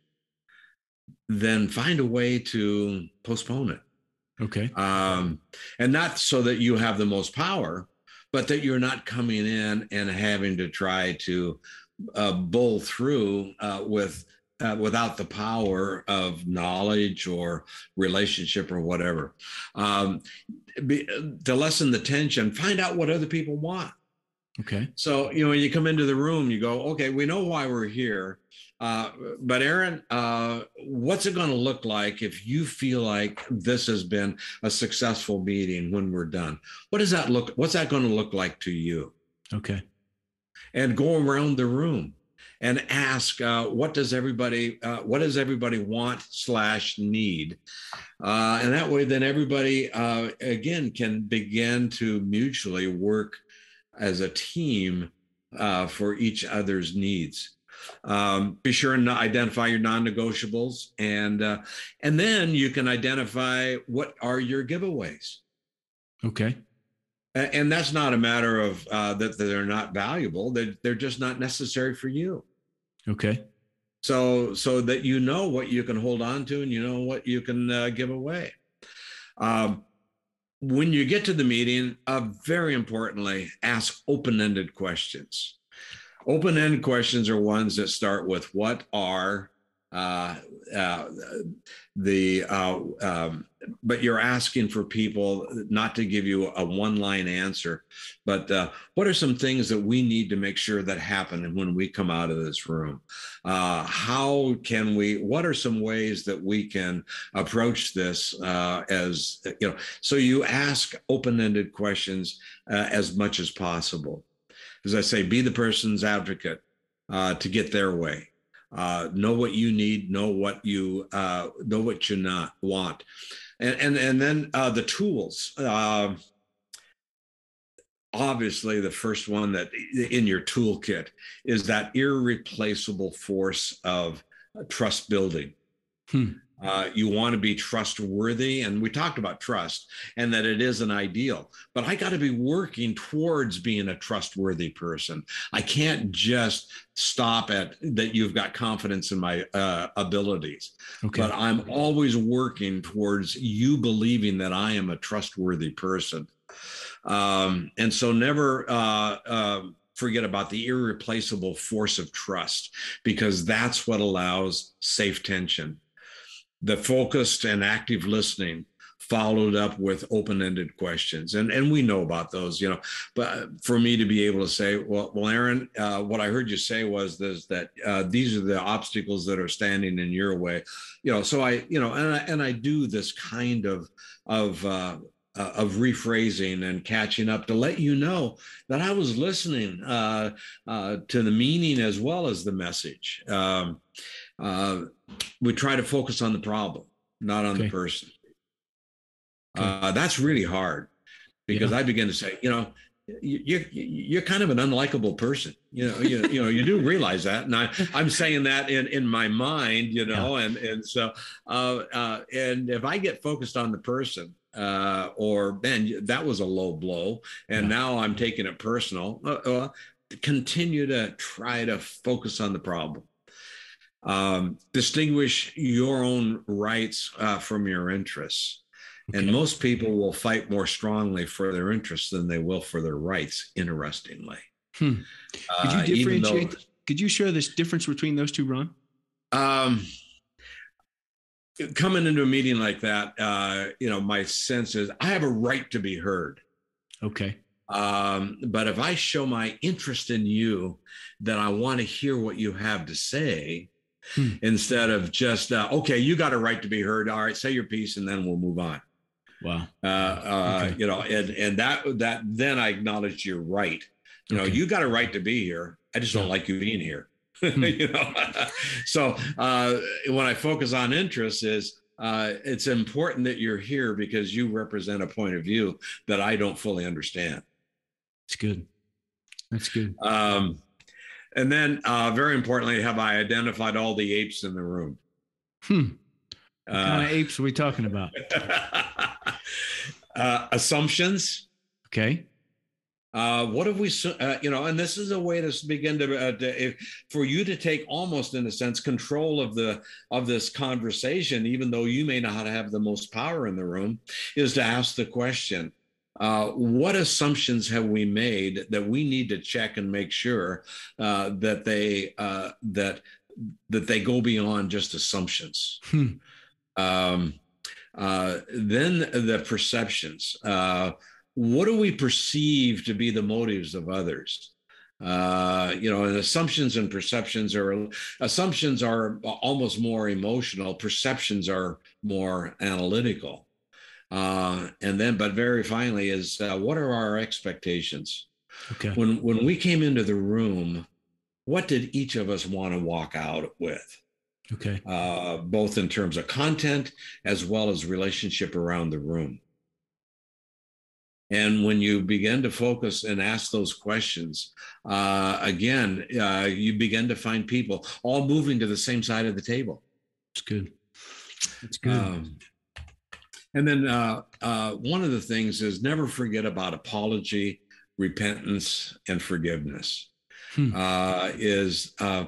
C: then find a way to postpone it.
A: Okay.
C: Um, and not so that you have the most power, but that you're not coming in and having to try to uh, bull through uh, with uh, without the power of knowledge or relationship or whatever. Um, be, to lessen the tension, find out what other people want.
A: Okay.
C: So, you know, when you come into the room, you go, okay, we know why we're here. Uh, but Aaron, uh, what's it going to look like if you feel like this has been a successful meeting when we're done? What does that look? What's that going to look like to you?
A: Okay.
C: And go around the room and ask uh, what does everybody uh, what does everybody want slash need? Uh, and that way then everybody uh, again can begin to mutually work as a team uh, for each other's needs. Um, be sure and identify your non-negotiables and uh, and then you can identify what are your giveaways.
A: Okay.
C: And that's not a matter of uh, that they're not valuable. They're, they're just not necessary for you
A: Okay.
C: So so that you know what you can hold on to and you know what you can uh, give away. Um, when you get to the meeting, uh, very importantly, ask open-ended questions. Open-ended questions are ones that start with "What are uh, uh, the uh, um, but you're asking for people not to give you a one line answer but uh, what are some things that we need to make sure that happen when we come out of this room? Uh, how can we what are some ways that we can approach this uh, as you know so you ask open-ended questions as much as possible. As i say be the person's advocate to get their way uh, know what you need, know what you uh, know what you not want, and and and then uh, the tools. Uh, obviously, the first one that in your toolkit is that irreplaceable force of trust building. Hmm. Uh, you want to be trustworthy. And we talked about trust and that it is an ideal, but I got to be working towards being a trustworthy person. I can't just stop at that you've got confidence in my uh, abilities, okay. but I'm always working towards you believing that I am a trustworthy person. Um, and so never, uh, uh forget about the irreplaceable force of trust because that's what allows safe tension the focused and active listening followed up with open-ended questions and and we know about those you know but for me to be able to say well well aaron uh, what i heard you say was this that uh, these are the obstacles that are standing in your way you know so i you know and i and i do this kind of of uh, uh, of rephrasing and catching up to let you know that I was listening uh, uh, to the meaning as well as the message. Um, uh, we try to focus on the problem, not on okay. the person. Okay. Uh, that's really hard because yeah. I begin to say, you know, you're you're kind of an unlikable person. You know, you, you know, you do realize that, and I I'm saying that in in my mind, you know, yeah. and and so uh, uh, and if I get focused on the person, uh, or man, that was a low blow, and yeah. now I'm taking it personal. Uh, uh, continue to try to focus on the problem um, distinguish your own rights uh, from your interests. Okay. And most people will fight more strongly for their interests than they will for their rights, interestingly.
A: Hmm. Could you uh, differentiate? Though, could you share this difference between those two, Ron?
C: Um, coming into a meeting like that, uh, you know, my sense is I have a right to be heard.
A: Okay.
C: Um, but if I show my interest in you, that I want to hear what you have to say hmm. instead of just, uh, okay, you got a right to be heard. All right, say your piece and then we'll move on.
A: Wow.
C: Uh, uh, okay. You know, and, and that, that then I acknowledge you're right. You know, okay. you got a right to be here. I just don't like you being here. Hmm. you know, so uh, when I focus on interest is uh, it's important that you're here because you represent a point of view that I don't fully understand.
A: It's good. That's good.
C: Um, and then, uh, very importantly, have I identified all the apes in the room?
A: Hmm. What uh, kind of apes are we talking about?
C: uh, assumptions.
A: Okay.
C: Uh, what have we, uh, you know, and this is a way to begin to, uh, to if, for you to take almost, in a sense, control of the of this conversation, even though you may not have the most power in the room, is to ask the question: uh, what assumptions have we made that we need to check and make sure uh, that they uh, that that they go beyond just assumptions? Hmm. Um, uh, then the perceptions. Uh, what do we perceive to be the motives of others? Uh, you know, and assumptions and perceptions are assumptions are almost more emotional. Perceptions are more analytical. Uh, and then, but very finally, is uh, what are our expectations? Okay. When when we came into the room, what did each of us want to walk out with?
A: Okay.
C: Uh, both in terms of content as well as relationship around the room. And when you begin to focus and ask those questions, uh, again, uh, you begin to find people all moving to the same side of the table.
A: It's good. It's good. Um,
C: and then uh, uh, one of the things is never forget about apology, repentance, and forgiveness. Hmm. Uh, is uh,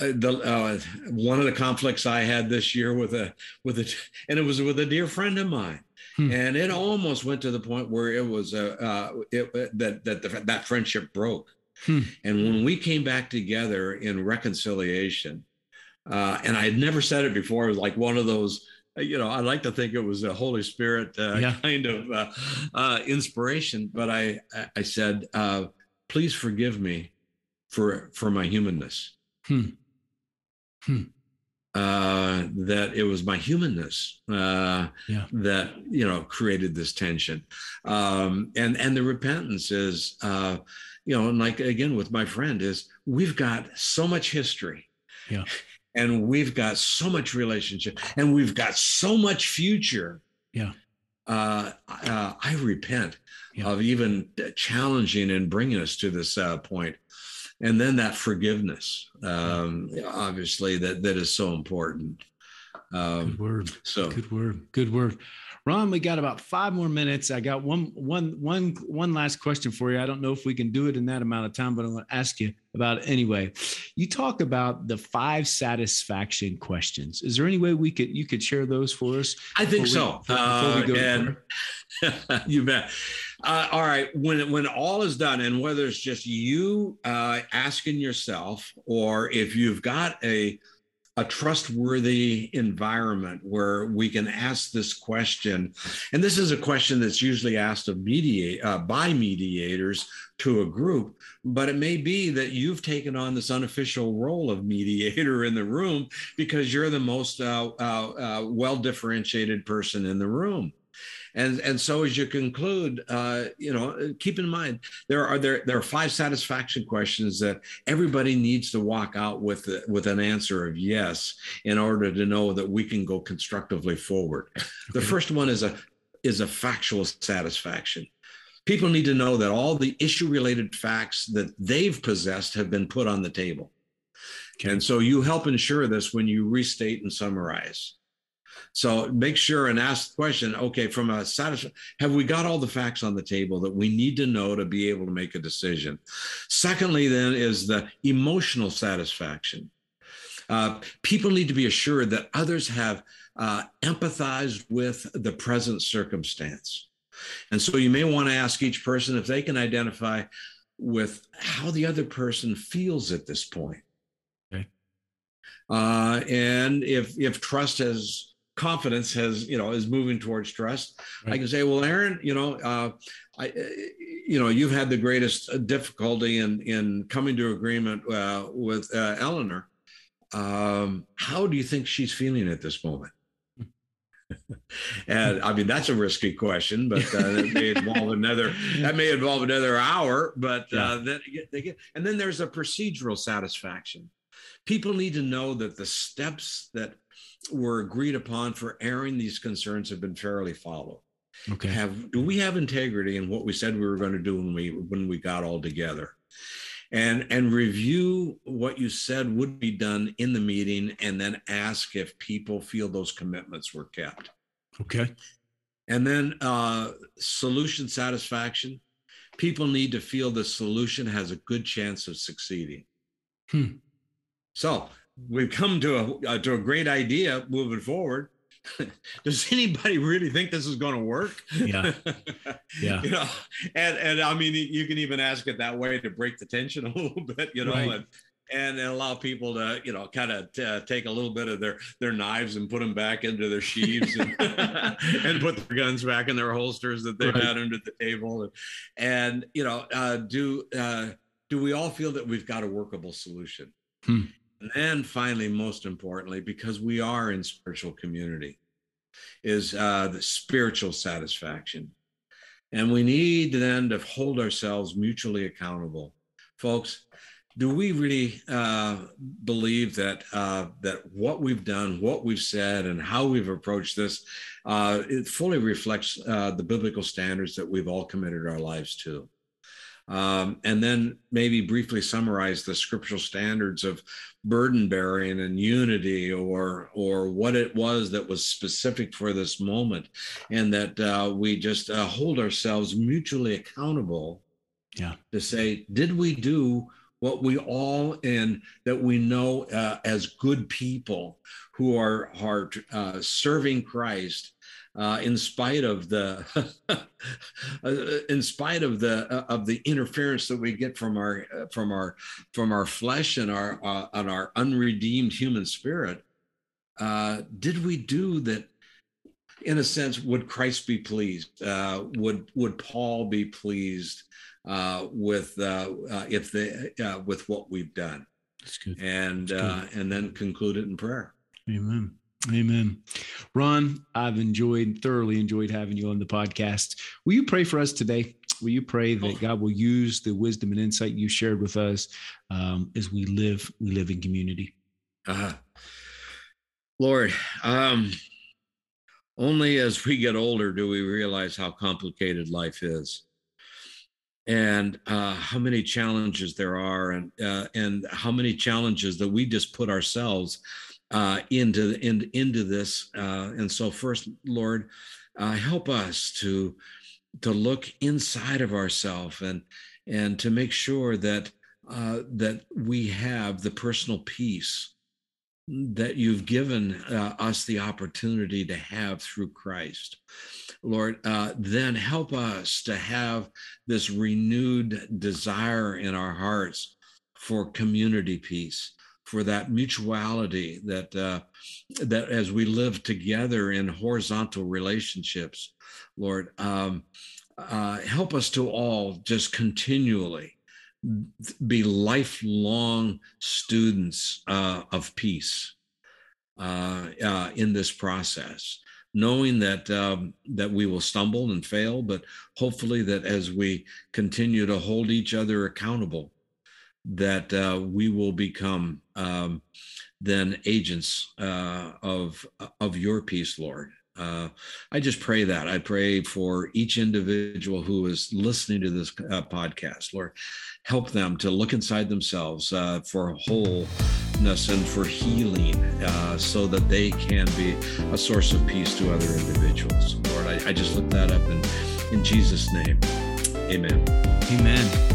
C: uh, the uh, one of the conflicts I had this year with a with a and it was with a dear friend of mine. Hmm. And it almost went to the point where it was a uh, it, that that the, that friendship broke. Hmm. And when we came back together in reconciliation, uh, and I had never said it before, it was like one of those you know, I like to think it was a Holy Spirit uh, yeah. kind of uh, uh, inspiration. But I, I said, uh, please forgive me for for my humanness. Hmm. Hmm. Uh, that it was my humanness uh, yeah. that you know created this tension, um, and and the repentance is, you know, and like again with my friend is we've got so much history.
A: Yeah
C: and we've got so much relationship and we've got so much future.
A: Yeah.
C: Uh, uh, i repent yeah. of even challenging and bringing us to this uh, point. And then that forgiveness um, obviously that that is so important.
A: Um, good word. so good word. Good word Ron, we got about five more minutes. I got one, one, one, one last question for you. I don't know if we can do it in that amount of time, but I'm going to ask you about it anyway. You talk about the five satisfaction questions. Is there any way we could you could share those for us?
C: I think so. We, uh, and you bet. Uh, all right. When when all is done, and whether it's just you uh, asking yourself, or if you've got a a trustworthy environment where we can ask this question. And this is a question that's usually asked of mediate uh, by mediators to a group but it may be that you've taken on this unofficial role of mediator in the room because you're the most uh, uh, uh well differentiated person in the room and and so as you conclude, uh, you know, keep in mind there are there there are five satisfaction questions that everybody needs to walk out with with an answer of yes in order to know that we can go constructively forward. Okay. The first one is a is a factual satisfaction. People need to know that all the issue related facts that they've possessed have been put on the table. Okay. And so you help ensure this when you restate and summarize. So make sure and ask the question okay, from a satisfaction, have we got all the facts on the table that we need to know to be able to make a decision? Secondly, then, is the emotional satisfaction. Uh, people need to be assured that others have uh, empathized with the present circumstance. And so you may want to ask each person if they can identify with how the other person feels at this point. Okay. Uh, and if if trust has confidence has you know is moving towards trust right. i can say well aaron you know uh, i you know you've had the greatest difficulty in in coming to agreement uh, with uh, eleanor um, how do you think she's feeling at this moment and I mean that's a risky question, but uh, that may involve another that may involve another hour. But uh, that they get, and then there's a procedural satisfaction. People need to know that the steps that were agreed upon for airing these concerns have been fairly followed. Okay. Have do we have integrity in what we said we were going to do when we when we got all together? and and review what you said would be done in the meeting and then ask if people feel those commitments were kept
A: okay
C: and then uh, solution satisfaction people need to feel the solution has a good chance of succeeding hmm. so we've come to a uh, to a great idea moving forward does anybody really think this is going to work?
A: Yeah.
C: Yeah. you know, and, and I mean, you can even ask it that way to break the tension a little bit, you know, right. and, and allow people to, you know, kind of t- uh, take a little bit of their, their knives and put them back into their sheaves and, and put their guns back in their holsters that they've right. had under the table. And, and you know, uh, do, uh, do we all feel that we've got a workable solution? Hmm. And finally, most importantly, because we are in spiritual community, is uh, the spiritual satisfaction. And we need then to hold ourselves mutually accountable. Folks, do we really uh, believe that uh, that what we've done, what we've said, and how we've approached this, uh, it fully reflects uh, the biblical standards that we've all committed our lives to? Um, and then maybe briefly summarize the scriptural standards of burden bearing and unity or or what it was that was specific for this moment and that uh, we just uh, hold ourselves mutually accountable
A: yeah.
C: to say did we do what we all and that we know uh, as good people who are are uh, serving Christ uh, in spite of the uh, in spite of the uh, of the interference that we get from our uh, from our from our flesh and our uh, and our unredeemed human spirit uh, did we do that in a sense would christ be pleased? Would would paul be pleased with if the with what we've done? And and then conclude it in prayer.
A: Amen Amen. Ron, I've enjoyed, thoroughly enjoyed having you on the podcast. Will you pray for us today? Will you pray that God will use the wisdom and insight you shared with us um, as we live, we live in community?
C: Uh, Lord, um, only as we get older do we realize how complicated life is and uh, how many challenges there are and uh, and how many challenges that we just put ourselves uh, into, in, into this. Uh, and so, first, Lord, uh, help us to to look inside of ourselves and and to make sure that uh, that we have the personal peace that you've given uh, us the opportunity to have through Christ. Lord, uh, then help us to have this renewed desire in our hearts for community peace, for that mutuality that uh, that as we live together in horizontal relationships, Lord, um, uh, help us to all just continually be lifelong students uh, of peace uh, uh, in this process knowing that um, that we will stumble and fail, but hopefully that as we continue to hold each other accountable, that uh, we will become um, then agents uh, of of your peace, Lord. Uh, I just pray that. I pray for each individual who is listening to this uh, podcast, Lord. Help them to look inside themselves uh, for wholeness and for healing uh, so that they can be a source of peace to other individuals. Lord, I, I just look that up in, in Jesus' name. Amen.
A: Amen.